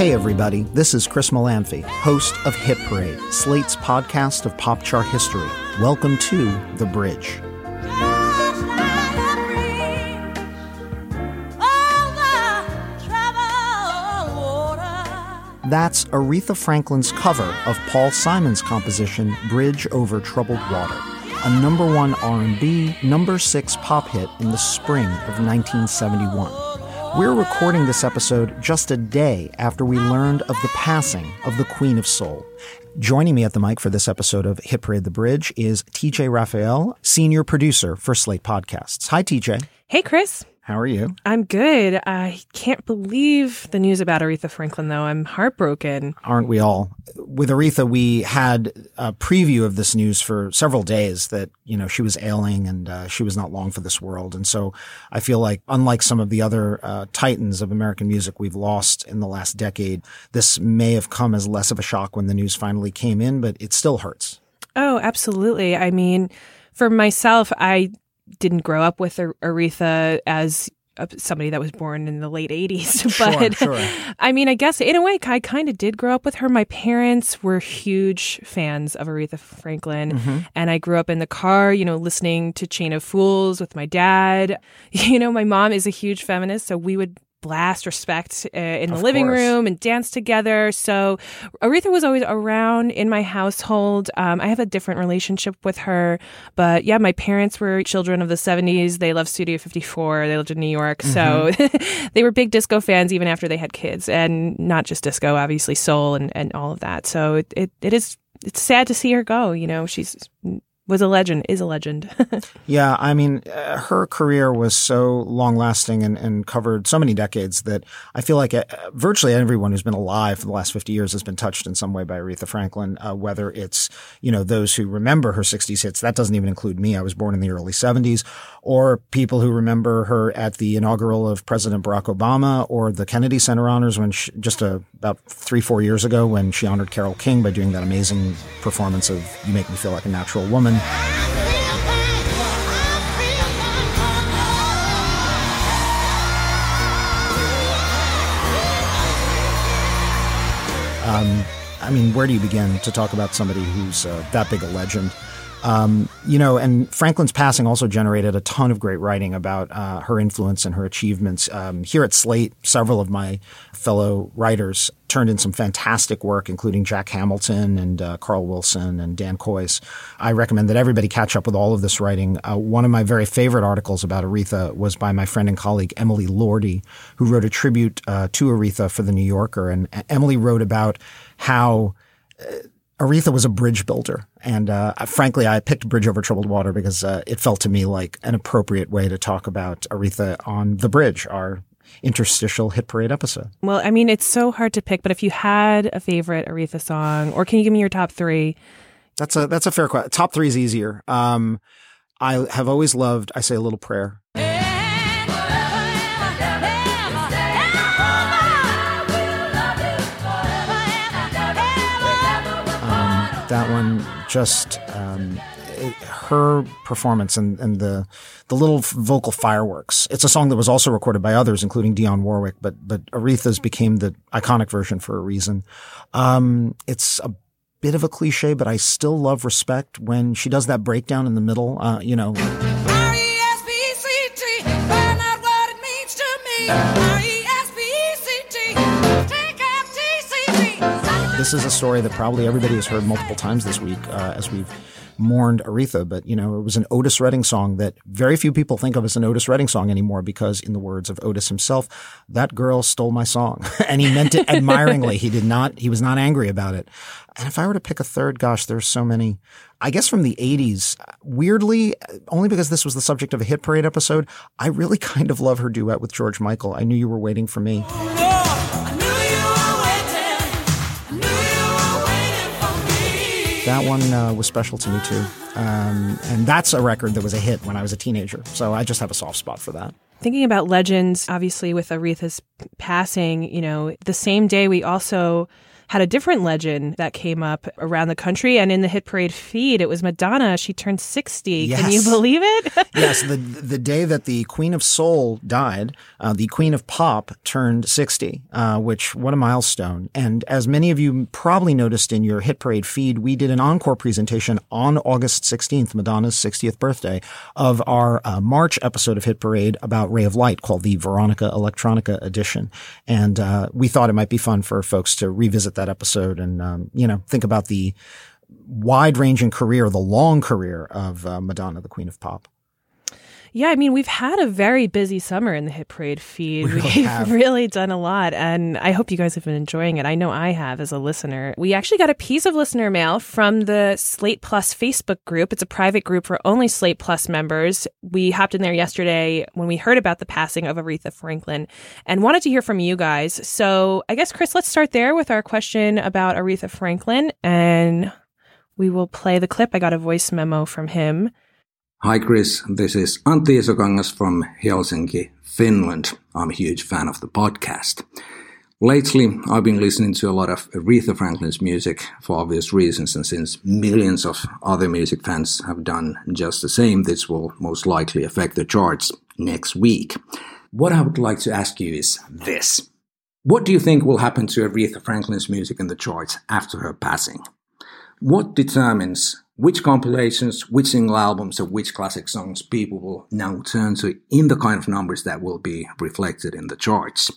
Hey, everybody, this is Chris Molanphy, host of Hit Parade, Slate's podcast of pop chart history. Welcome to The Bridge. That's Aretha Franklin's cover of Paul Simon's composition Bridge Over Troubled Water, a number 1 R&B, number 6 pop hit in the spring of 1971. We're recording this episode just a day after we learned of the passing of the Queen of Soul. Joining me at the mic for this episode of Hit Parade the Bridge is TJ Raphael, senior producer for Slate Podcasts. Hi, TJ. Hey, Chris. How are you? I'm good. I can't believe the news about Aretha Franklin, though. I'm heartbroken. Aren't we all? With Aretha, we had a preview of this news for several days that, you know, she was ailing and uh, she was not long for this world. And so I feel like, unlike some of the other uh, titans of American music we've lost in the last decade, this may have come as less of a shock when the news finally came in, but it still hurts. Oh, absolutely. I mean, for myself, I didn't grow up with Aretha as somebody that was born in the late 80s but sure, sure. i mean i guess in a way i kind of did grow up with her my parents were huge fans of aretha franklin mm-hmm. and i grew up in the car you know listening to chain of fools with my dad you know my mom is a huge feminist so we would blast respect uh, in the of living course. room and dance together. So Aretha was always around in my household. Um, I have a different relationship with her, but yeah, my parents were children of the 70s. They loved Studio 54. They lived in New York. Mm-hmm. So they were big disco fans even after they had kids and not just disco, obviously soul and, and all of that. So it, it, it is, it's sad to see her go. You know, she's was a legend, is a legend. yeah, I mean, uh, her career was so long lasting and, and, covered so many decades that I feel like uh, virtually everyone who's been alive for the last 50 years has been touched in some way by Aretha Franklin, uh, whether it's, you know, those who remember her 60s hits. That doesn't even include me. I was born in the early 70s or people who remember her at the inaugural of President Barack Obama or the Kennedy Center honors when she, just a, about three, four years ago when she honored Carole King by doing that amazing performance of You Make Me Feel Like a Natural Woman. Um, I mean, where do you begin to talk about somebody who's uh, that big a legend? Um, you know, and Franklin's passing also generated a ton of great writing about uh, her influence and her achievements. Um, here at Slate, several of my fellow writers turned in some fantastic work, including Jack Hamilton and uh, Carl Wilson and Dan Kois. I recommend that everybody catch up with all of this writing. Uh, one of my very favorite articles about Aretha was by my friend and colleague Emily Lordi, who wrote a tribute uh, to Aretha for the New Yorker. And Emily wrote about how uh, Aretha was a bridge builder. And uh, frankly, I picked Bridge Over Troubled Water because uh, it felt to me like an appropriate way to talk about Aretha on The Bridge, our interstitial hit parade episode. Well, I mean, it's so hard to pick, but if you had a favorite Aretha song, or can you give me your top three? That's a that's a fair question. Top three is easier. Um, I have always loved I Say a Little Prayer. that one just um, her performance and, and the the little vocal fireworks. It's a song that was also recorded by others, including Dionne Warwick, but but Aretha's became the iconic version for a reason. Um, it's a bit of a cliche, but I still love respect when she does that breakdown in the middle. Uh, you know. R-E-S-P-C-T, This is a story that probably everybody has heard multiple times this week uh, as we've mourned Aretha. But, you know, it was an Otis Redding song that very few people think of as an Otis Redding song anymore because, in the words of Otis himself, that girl stole my song. and he meant it admiringly. He did not, he was not angry about it. And if I were to pick a third, gosh, there's so many. I guess from the 80s, weirdly, only because this was the subject of a hit parade episode, I really kind of love her duet with George Michael. I knew you were waiting for me. That one uh, was special to me too. Um, and that's a record that was a hit when I was a teenager. So I just have a soft spot for that. Thinking about legends, obviously with Aretha's passing, you know, the same day we also had a different legend that came up around the country. And in the hit parade feed, it was Madonna. She turned 60. Yes. Can you believe it? yes. The, the day that the Queen of Soul died, uh, the Queen of Pop turned 60, uh, which, what a milestone. And as many of you probably noticed in your hit parade feed, we did an encore presentation on August 16th, Madonna's 60th birthday, of our uh, March episode of Hit Parade about Ray of Light called the Veronica Electronica edition. And uh, we thought it might be fun for folks to revisit that episode and, um, you know, think about the wide ranging career, the long career of uh, Madonna, the Queen of Pop. Yeah, I mean, we've had a very busy summer in the Hit Parade feed. We really have have. really done a lot, and I hope you guys have been enjoying it. I know I have as a listener. We actually got a piece of listener mail from the Slate Plus Facebook group. It's a private group for only Slate Plus members. We hopped in there yesterday when we heard about the passing of Aretha Franklin and wanted to hear from you guys. So I guess, Chris, let's start there with our question about Aretha Franklin, and we will play the clip. I got a voice memo from him. Hi Chris, this is Antti Isokangas from Helsinki, Finland. I'm a huge fan of the podcast. Lately, I've been listening to a lot of Aretha Franklin's music for obvious reasons, and since millions of other music fans have done just the same, this will most likely affect the charts next week. What I would like to ask you is this. What do you think will happen to Aretha Franklin's music in the charts after her passing? What determines which compilations, which single albums, or which classic songs people will now turn to in the kind of numbers that will be reflected in the charts?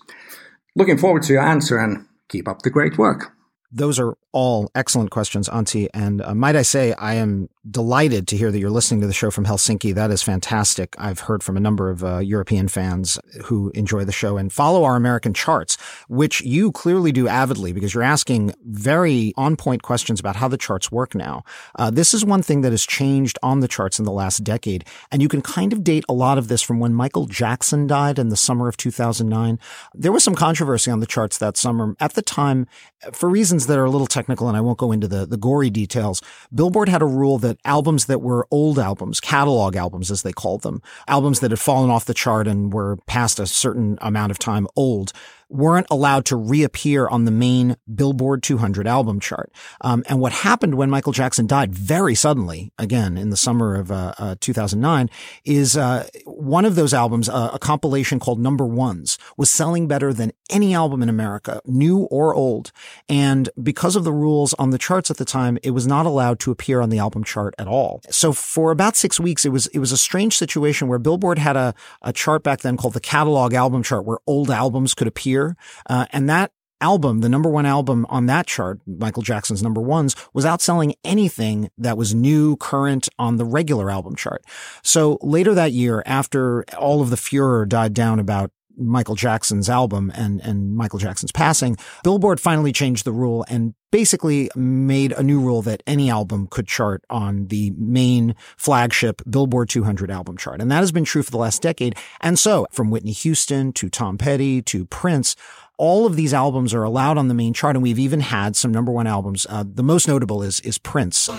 Looking forward to your answer and keep up the great work. Those are all excellent questions, Antti. And uh, might I say, I am delighted to hear that you're listening to the show from Helsinki. That is fantastic. I've heard from a number of uh, European fans who enjoy the show and follow our American charts, which you clearly do avidly because you're asking very on point questions about how the charts work now. Uh, this is one thing that has changed on the charts in the last decade. And you can kind of date a lot of this from when Michael Jackson died in the summer of 2009. There was some controversy on the charts that summer. At the time, for reasons that are a little and I won't go into the, the gory details, Billboard had a rule that albums that were old albums, catalog albums as they called them, albums that had fallen off the chart and were past a certain amount of time old, weren't allowed to reappear on the main Billboard 200 album chart. Um, and what happened when Michael Jackson died very suddenly, again in the summer of uh, uh, 2009, is uh, one of those albums, uh, a compilation called Number Ones, was selling better than any album in America, new or old. And because of the rules on the charts at the time, it was not allowed to appear on the album chart at all. So for about six weeks, it was it was a strange situation where Billboard had a, a chart back then called the catalog album chart, where old albums could appear. Uh, and that album, the number one album on that chart, Michael Jackson's number ones, was outselling anything that was new, current on the regular album chart. So later that year, after all of the furor died down about Michael Jackson's album and, and Michael Jackson's passing, Billboard finally changed the rule and basically made a new rule that any album could chart on the main flagship Billboard 200 album chart. And that has been true for the last decade. And so from Whitney Houston to Tom Petty to Prince, all of these albums are allowed on the main chart, and we've even had some number one albums. Uh, the most notable is is Prince.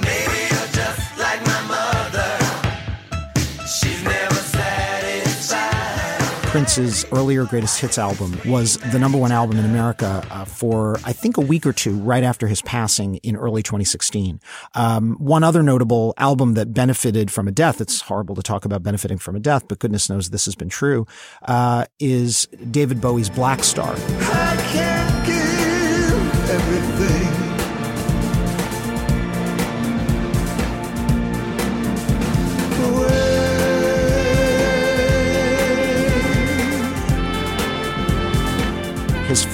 Prince's earlier greatest hits album was the number one album in America uh, for, I think, a week or two right after his passing in early 2016. Um, one other notable album that benefited from a death, it's horrible to talk about benefiting from a death, but goodness knows this has been true, uh, is David Bowie's Blackstar.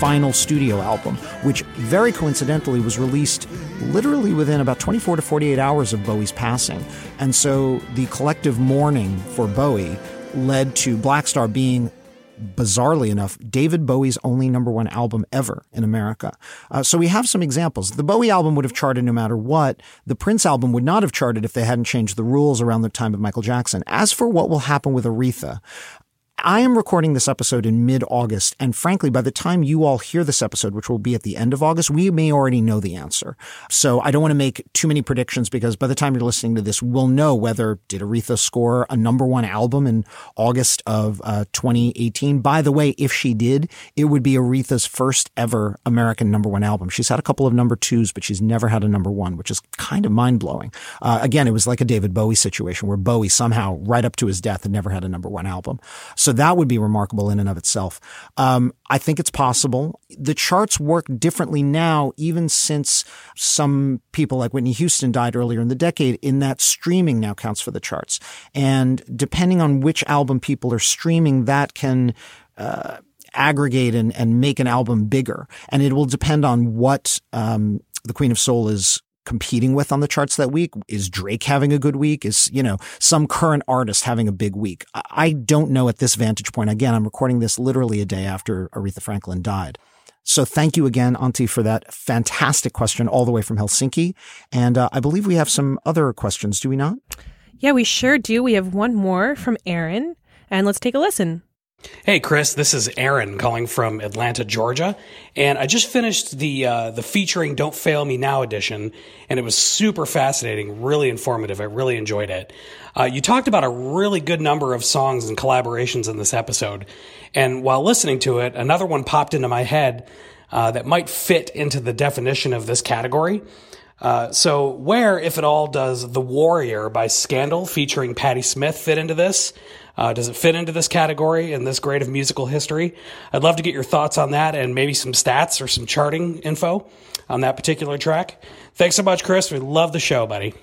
Final studio album, which very coincidentally was released literally within about 24 to 48 hours of Bowie's passing. And so the collective mourning for Bowie led to Blackstar being bizarrely enough, David Bowie's only number one album ever in America. Uh, so we have some examples. The Bowie album would have charted no matter what. The Prince album would not have charted if they hadn't changed the rules around the time of Michael Jackson. As for what will happen with Aretha, I am recording this episode in mid August. And frankly, by the time you all hear this episode, which will be at the end of August, we may already know the answer. So I don't want to make too many predictions because by the time you're listening to this, we'll know whether did Aretha score a number one album in August of uh, 2018. By the way, if she did, it would be Aretha's first ever American number one album. She's had a couple of number twos, but she's never had a number one, which is kind of mind blowing. Uh, again, it was like a David Bowie situation where Bowie somehow, right up to his death, had never had a number one album. So that would be remarkable in and of itself. Um, I think it's possible. The charts work differently now, even since some people like Whitney Houston died earlier in the decade, in that streaming now counts for the charts. And depending on which album people are streaming, that can, uh, aggregate and, and make an album bigger. And it will depend on what, um, the Queen of Soul is competing with on the charts that week? Is Drake having a good week? Is, you know, some current artist having a big week? I don't know at this vantage point. Again, I'm recording this literally a day after Aretha Franklin died. So thank you again, Antti, for that fantastic question all the way from Helsinki. And uh, I believe we have some other questions, do we not? Yeah, we sure do. We have one more from Aaron, and let's take a listen. Hey, Chris, this is Aaron calling from Atlanta, Georgia, and I just finished the uh, the featuring "Don't Fail Me Now" edition, and it was super fascinating, really informative. I really enjoyed it. Uh, you talked about a really good number of songs and collaborations in this episode, and while listening to it, another one popped into my head uh, that might fit into the definition of this category. Uh, so, where, if at all, does "The Warrior" by Scandal featuring Patti Smith fit into this? Uh, does it fit into this category in this grade of musical history? I'd love to get your thoughts on that and maybe some stats or some charting info on that particular track. Thanks so much, Chris. We love the show, buddy.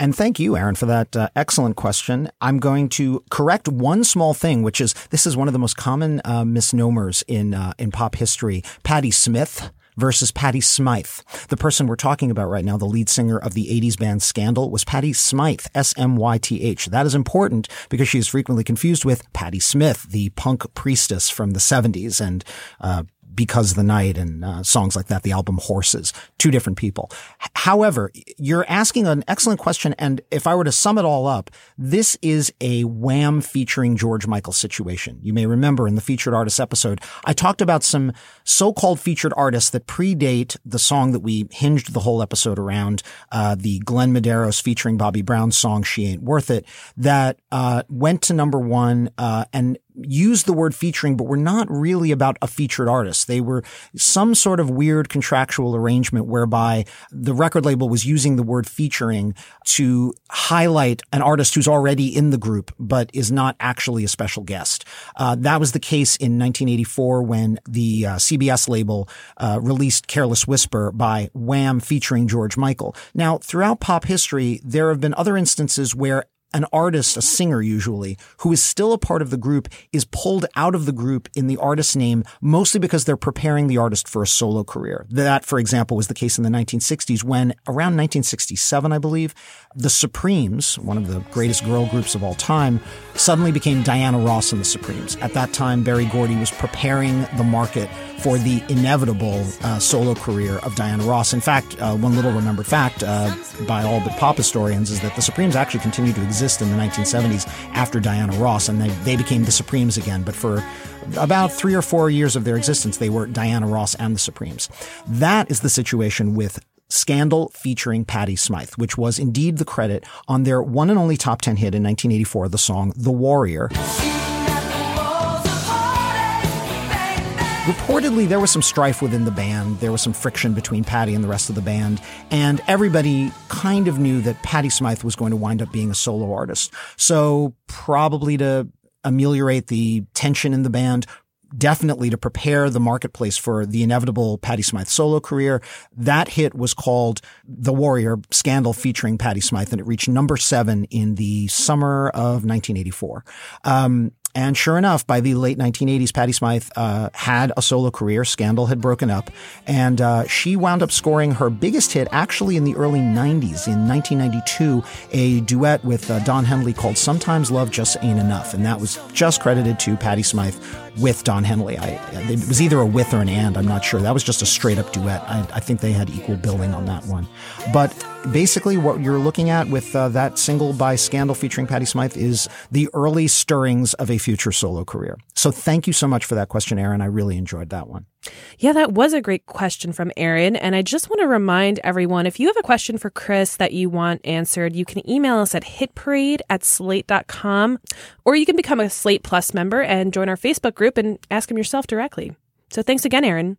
And thank you, Aaron, for that uh, excellent question. I'm going to correct one small thing, which is this is one of the most common uh, misnomers in uh, in pop history. Patti Smith versus Patty Smyth. The person we're talking about right now, the lead singer of the 80s band Scandal, was Patty Smyth, S-M-Y-T-H. That is important because she is frequently confused with Patti Smith, the punk priestess from the 70s and uh, because the Night and uh, songs like that, the album Horses, two different people. H- however, you're asking an excellent question. And if I were to sum it all up, this is a Wham featuring George Michael situation. You may remember in the featured artist episode, I talked about some so-called featured artists that predate the song that we hinged the whole episode around, uh, the Glenn Medeiros featuring Bobby Brown song, She Ain't Worth It, that, uh, went to number one, uh, and used the word featuring, but were not really about a featured artist. They were some sort of weird contractual arrangement whereby the record label was using the word featuring to highlight an artist who's already in the group, but is not actually a special guest. Uh, that was the case in 1984 when the uh, CBS label uh, released Careless Whisper by Wham featuring George Michael. Now, throughout pop history, there have been other instances where an artist, a singer usually, who is still a part of the group is pulled out of the group in the artist's name, mostly because they're preparing the artist for a solo career. That, for example, was the case in the 1960s when around 1967, I believe, the Supremes, one of the greatest girl groups of all time, suddenly became Diana Ross and the Supremes. At that time, Berry Gordy was preparing the market for the inevitable uh, solo career of Diana Ross. In fact, uh, one little remembered fact uh, by all but pop historians is that the Supremes actually continued to exist in the 1970s after Diana Ross, and they, they became the Supremes again. But for about three or four years of their existence, they were Diana Ross and the Supremes. That is the situation with Scandal featuring Patty Smyth, which was indeed the credit on their one and only top 10 hit in 1984, the song The Warrior. Reportedly, there was some strife within the band. There was some friction between Patty and the rest of the band. And everybody kind of knew that Patty Smyth was going to wind up being a solo artist. So probably to ameliorate the tension in the band, definitely to prepare the marketplace for the inevitable Patty Smyth solo career. That hit was called The Warrior Scandal featuring Patty Smyth, and it reached number seven in the summer of 1984. Um, and sure enough, by the late 1980s, Patty Smyth uh, had a solo career. Scandal had broken up, and uh, she wound up scoring her biggest hit actually in the early 90s. In 1992, a duet with uh, Don Henley called "Sometimes Love Just Ain't Enough," and that was just credited to Patty Smyth with Don Henley. I, it was either a with or an and. I'm not sure. That was just a straight up duet. I, I think they had equal billing on that one, but basically, what you're looking at with uh, that single by Scandal featuring Patty Smyth is the early stirrings of a future solo career. So thank you so much for that question, Aaron. I really enjoyed that one. Yeah, that was a great question from Aaron. And I just want to remind everyone if you have a question for Chris that you want answered, you can email us at hitparade at slate.com or you can become a Slate Plus member and join our Facebook group and ask him yourself directly. So thanks again, Aaron.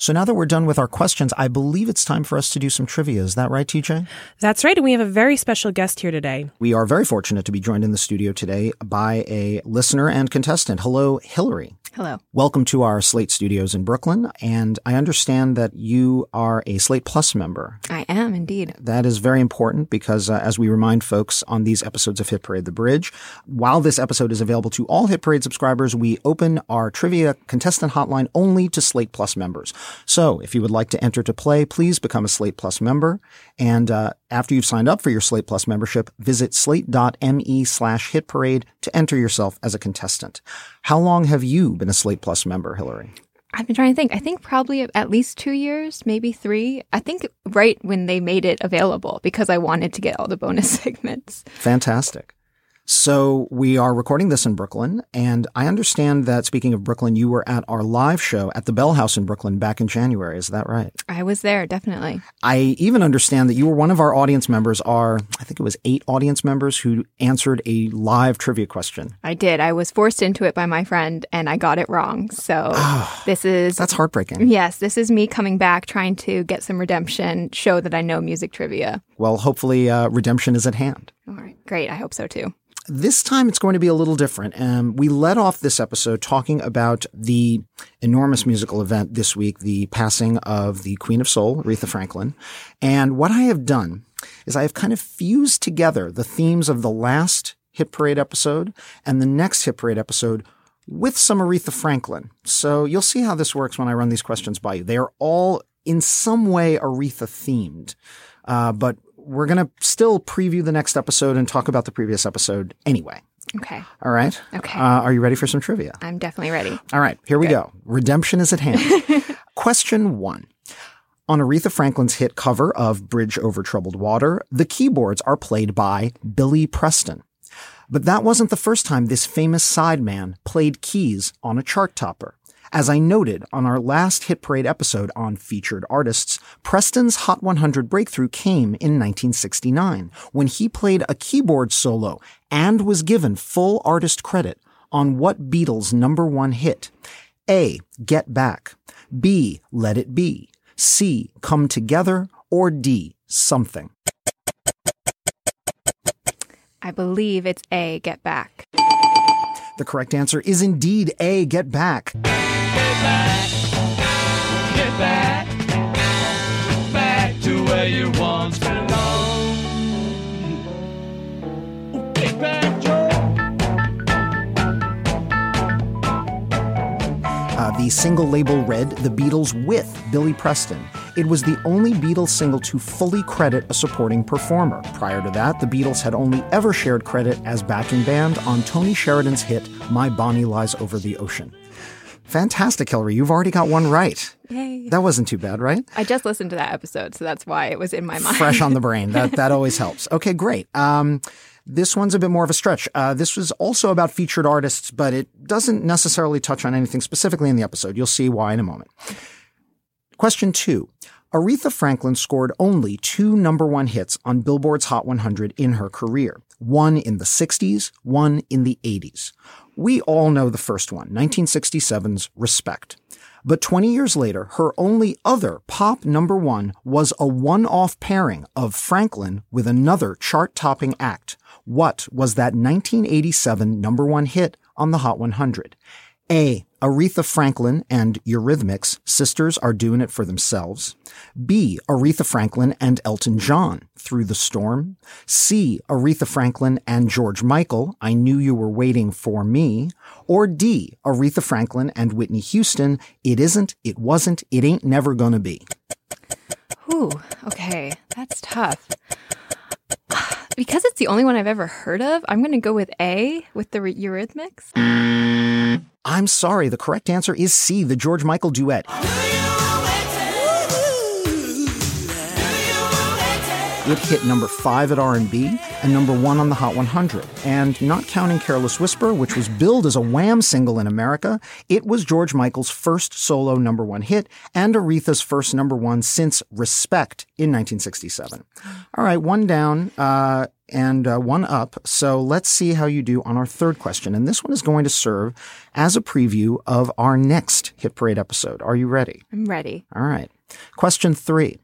So now that we're done with our questions, I believe it's time for us to do some trivia. Is that right, TJ? That's right. And we have a very special guest here today. We are very fortunate to be joined in the studio today by a listener and contestant. Hello, Hillary. Hello. Welcome to our Slate studios in Brooklyn. And I understand that you are a Slate Plus member. I am indeed. That is very important because, uh, as we remind folks on these episodes of Hit Parade The Bridge, while this episode is available to all Hit Parade subscribers, we open our trivia contestant hotline only to Slate Plus members. So if you would like to enter to play, please become a Slate Plus member. And uh, after you've signed up for your Slate Plus membership, visit slate.me slash hit parade to enter yourself as a contestant. How long have you been a Slate Plus member, Hillary? I've been trying to think. I think probably at least two years, maybe three. I think right when they made it available because I wanted to get all the bonus segments. Fantastic. So we are recording this in Brooklyn, and I understand that speaking of Brooklyn, you were at our live show at the Bell House in Brooklyn back in January. Is that right? I was there, definitely. I even understand that you were one of our audience members, our I think it was eight audience members who answered a live trivia question. I did. I was forced into it by my friend and I got it wrong. So this is That's heartbreaking. Yes, this is me coming back trying to get some redemption, show that I know music trivia. Well, hopefully, uh, redemption is at hand. All right. Great. I hope so too. This time it's going to be a little different. Um, we led off this episode talking about the enormous musical event this week, the passing of the Queen of Soul, Aretha Franklin. And what I have done is I have kind of fused together the themes of the last Hit Parade episode and the next Hit Parade episode with some Aretha Franklin. So you'll see how this works when I run these questions by you. They are all in some way Aretha themed. Uh, but we're going to still preview the next episode and talk about the previous episode anyway. Okay. All right. Okay. Uh, are you ready for some trivia? I'm definitely ready. All right. Here we go. Redemption is at hand. Question one. On Aretha Franklin's hit cover of Bridge Over Troubled Water, the keyboards are played by Billy Preston. But that wasn't the first time this famous sideman played keys on a chart topper. As I noted on our last Hit Parade episode on featured artists, Preston's Hot 100 breakthrough came in 1969 when he played a keyboard solo and was given full artist credit on what Beatles' number one hit? A. Get Back. B. Let It Be. C. Come Together. Or D. Something. I believe it's A, Get Back. The correct answer is indeed A. Get Back. Get back, back to where you once belonged. Back, the single label read The Beatles with Billy Preston. It was the only Beatles single to fully credit a supporting performer. Prior to that, the Beatles had only ever shared credit as backing band on Tony Sheridan's hit My Bonnie Lies Over the Ocean. Fantastic, Hillary. You've already got one right. Yay. That wasn't too bad, right? I just listened to that episode, so that's why it was in my mind. Fresh on the brain. That that always helps. Okay, great. Um, this one's a bit more of a stretch. Uh, this was also about featured artists, but it doesn't necessarily touch on anything specifically in the episode. You'll see why in a moment. Question two. Aretha Franklin scored only two number one hits on Billboard's Hot 100 in her career. One in the 60s, one in the 80s. We all know the first one, 1967's Respect. But 20 years later, her only other pop number one was a one-off pairing of Franklin with another chart-topping act. What was that 1987 number one hit on the Hot 100? A. Aretha Franklin and Eurythmics, Sisters Are Doing It For Themselves. B. Aretha Franklin and Elton John, Through the Storm. C. Aretha Franklin and George Michael, I Knew You Were Waiting For Me. Or D. Aretha Franklin and Whitney Houston, It Isn't, It Wasn't, It Ain't Never Gonna Be. Ooh, okay, that's tough. Because it's the only one I've ever heard of, I'm going to go with A with the Eurythmics. I'm sorry, the correct answer is C, the George Michael duet. It hit number five at R&B and number one on the Hot 100. And not counting Careless Whisper, which was billed as a Wham single in America, it was George Michael's first solo number one hit and Aretha's first number one since Respect in 1967. All right, one down. Uh, and uh, one up. So let's see how you do on our third question. And this one is going to serve as a preview of our next Hit Parade episode. Are you ready? I'm ready. All right. Question three.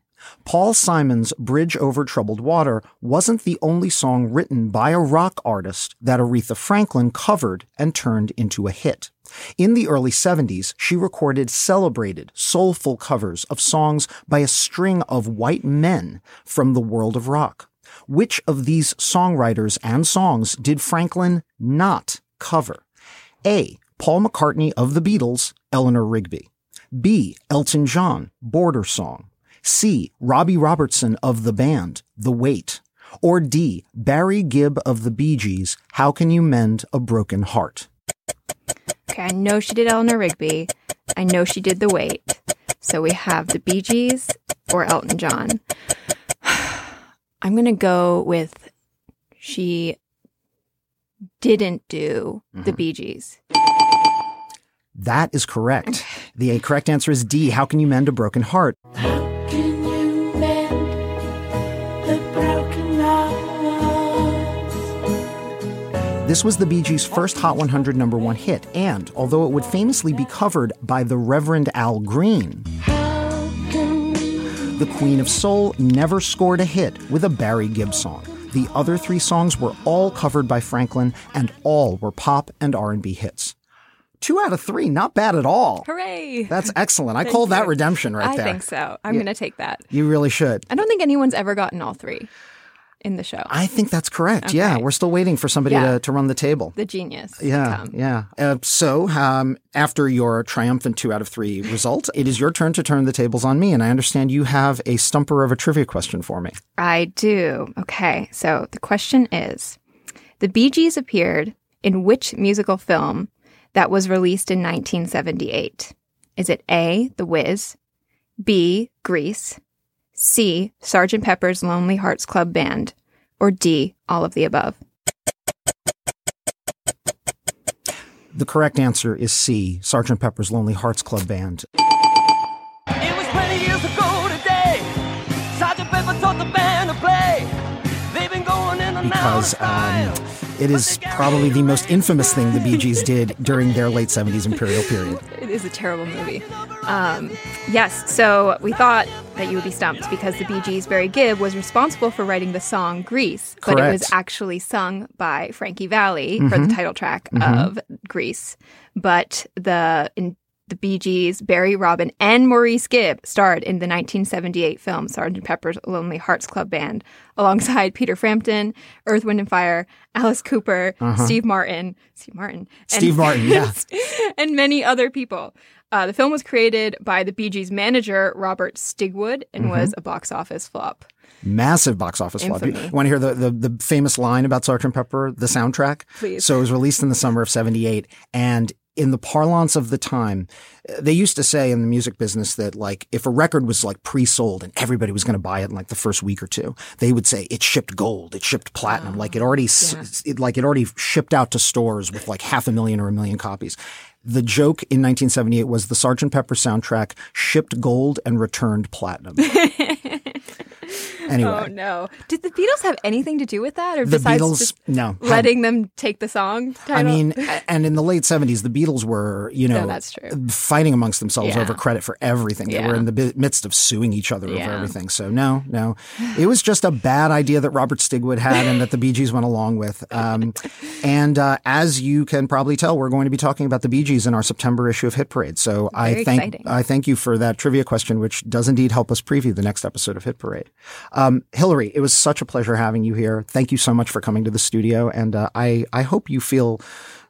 Paul Simon's Bridge Over Troubled Water wasn't the only song written by a rock artist that Aretha Franklin covered and turned into a hit. In the early 70s, she recorded celebrated, soulful covers of songs by a string of white men from the world of rock. Which of these songwriters and songs did Franklin not cover? A. Paul McCartney of the Beatles, Eleanor Rigby. B. Elton John, Border Song. C. Robbie Robertson of the band, The Weight. Or D. Barry Gibb of the Bee Gees, How Can You Mend a Broken Heart? Okay, I know she did Eleanor Rigby. I know she did The Weight. So we have the Bee Gees or Elton John. I'm going to go with she didn't do the mm-hmm. Bee Gees. That is correct. The correct answer is D. How can you mend a broken heart? This was the Bee Gees' first Hot 100 number one hit, and although it would famously be covered by the Reverend Al Green, How can we the Queen of Soul never scored a hit with a Barry Gibb song. The other three songs were all covered by Franklin, and all were pop and R&B hits. Two out of three, not bad at all. Hooray! That's excellent. I call that redemption right I there. I think so. I'm going to take that. You really should. I don't think anyone's ever gotten all three in the show. I think that's correct. Yeah, we're still waiting for somebody Yeah. to, to run the table. the genius. Yeah, yeah. Uh, so, um, after your triumphant two out of three result, it is your turn to turn the tables on me. And I understand you have a stumper of a trivia question for me. I do. Okay, so the question is The Bee Gees appeared in which musical film that was released in 1978? Is it A, The Wiz, B, Grease, C, Sergeant Pepper's Lonely Hearts Club Band, or D, all of the above? The correct answer is C, Sergeant Pepper's Lonely Hearts Club Band. It was 20 years ago today. Sergeant Pepper taught the band to play. They've been going in and Because out um, of style. It is probably the most infamous thing the Bee Gees did during their late 70s imperial period. It is a terrible movie. Um, yes, so we thought that you would be stumped because the Bee Gees' Barry Gibb was responsible for writing the song Grease, but it was actually sung by Frankie Valli for the title track of Grease. But the in the Bee Gees, Barry Robin, and Maurice Gibb starred in the 1978 film Sgt. Pepper's Lonely Hearts Club Band alongside Peter Frampton, Earth, Wind and Fire, Alice Cooper, Steve Martin, Steve Martin, and- Steve Martin, yeah. and many other people. Uh, the film was created by the Bee Gees manager Robert Stigwood and was a box office flop. Massive box office flop. You want to hear the, the, the famous line about Sgt. Pepper, the soundtrack? Please. So it was released in the summer of 78. And in the parlance of the time, they used to say in the music business that like if a record was like pre-sold and everybody was going to buy it in like the first week or two, they would say it shipped gold, it shipped platinum, like it oh, already s it, like it already shipped out to stores with like half a million or a million copies. The joke in 1978 was the Sgt. Pepper soundtrack shipped gold and returned platinum. Anyway. Oh no! Did the Beatles have anything to do with that, or The besides Beatles, just no. had- letting them take the song? Title? I mean, and in the late 70s, the Beatles were, you know, No, that's true. fighting amongst themselves Yeah. over credit for everything. They Yeah. were in the midst of suing each other over everything. So, no, no. It was just a bad idea that Robert Stigwood had and that the Bee Gees went along with. Um, and uh, as you can probably tell, we're going to be talking about the Bee Gees in our September issue of Hit Parade. So I thank exciting. I thank you for that trivia question, which does indeed help us preview the next episode of Hit Parade. Um, Hillary, it was such a pleasure having you here. Thank you so much for coming to the studio, and uh, I I hope you feel.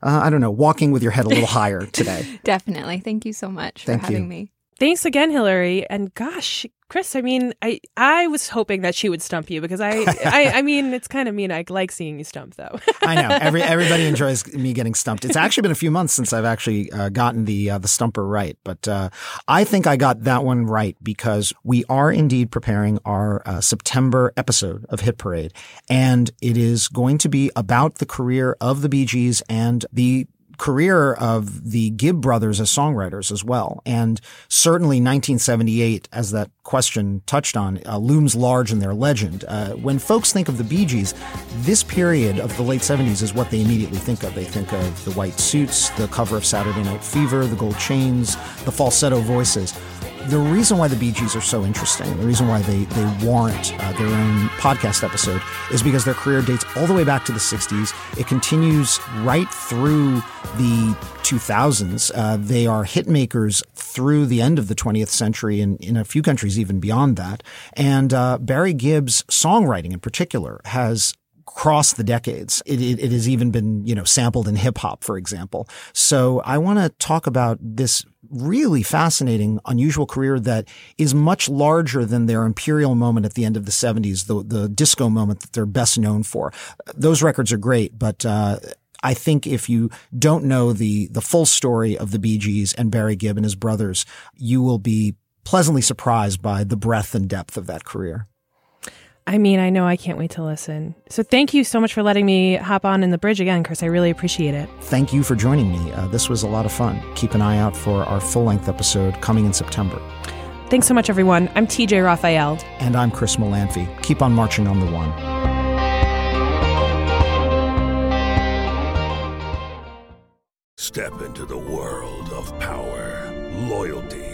Uh, I don't know, walking with your head a little higher today. Definitely. Thank you so much Thank for you. having me. Thanks again, Hillary. And gosh, Chris, I mean, I I was hoping that she would stump you because I I, I mean, it's kind of mean. I like seeing you stump though. I know every everybody enjoys me getting stumped. It's actually been a few months since I've actually uh, gotten the uh, the stumper right, but uh, I think I got that one right because we are indeed preparing our uh, September episode of Hit Parade, and it is going to be about the career of the Bee Gees and the career of the Gibb brothers as songwriters as well. And certainly 1978, as that question touched on, uh, looms large in their legend. Uh, when folks think of the Bee Gees, this period of the late 70s is what they immediately think of. They think of the white suits, the cover of Saturday Night Fever, the gold chains, the falsetto voices the reason why the Bee Gees are so interesting, the reason why they, they warrant uh, their own podcast episode, is because their career dates all the way back to the 60s. It continues right through the 2000s. Uh, they are hit makers through the end of the 20th century and in a few countries even beyond that. And uh, Barry Gibb's songwriting in particular has crossed the decades. It, it, it has even been, you know, sampled in hip hop, for example. So I want to talk about this really fascinating, unusual career that is much larger than their imperial moment at the end of the 70s, the, the disco moment that they're best known for. Those records are great, but, uh, I think if you don't know the the full story of the Bee Gees and Barry Gibb and his brothers, you will be pleasantly surprised by the breadth and depth of that career. I mean, I know I can't wait to listen. So thank you so much for letting me hop on in the bridge again, Chris. I really appreciate it. Thank you for joining me. Uh, this was a lot of fun. Keep an eye out for our full length episode coming in September. Thanks so much, everyone. I'm TJ Raphael. And I'm Chris Molanphy. Keep on marching on the one. Step into the world of power, loyalty,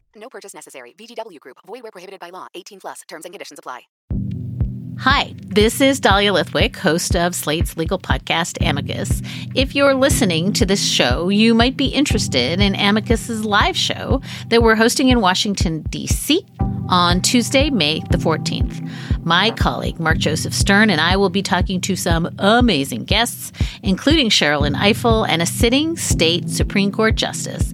No purchase necessary. VGW Group. Void where prohibited by law. 18 plus. Terms and conditions apply. Hi, this is Dahlia Lithwick, host of Slate's legal podcast, Amicus. If you're listening to this show, you might be interested in Amicus's live show that we're hosting in Washington, D.C. on Tuesday, May the 14th. My colleague, Mark Joseph Stern, and I will be talking to some amazing guests, including Sherrilyn Ifill and a sitting state Supreme Court justice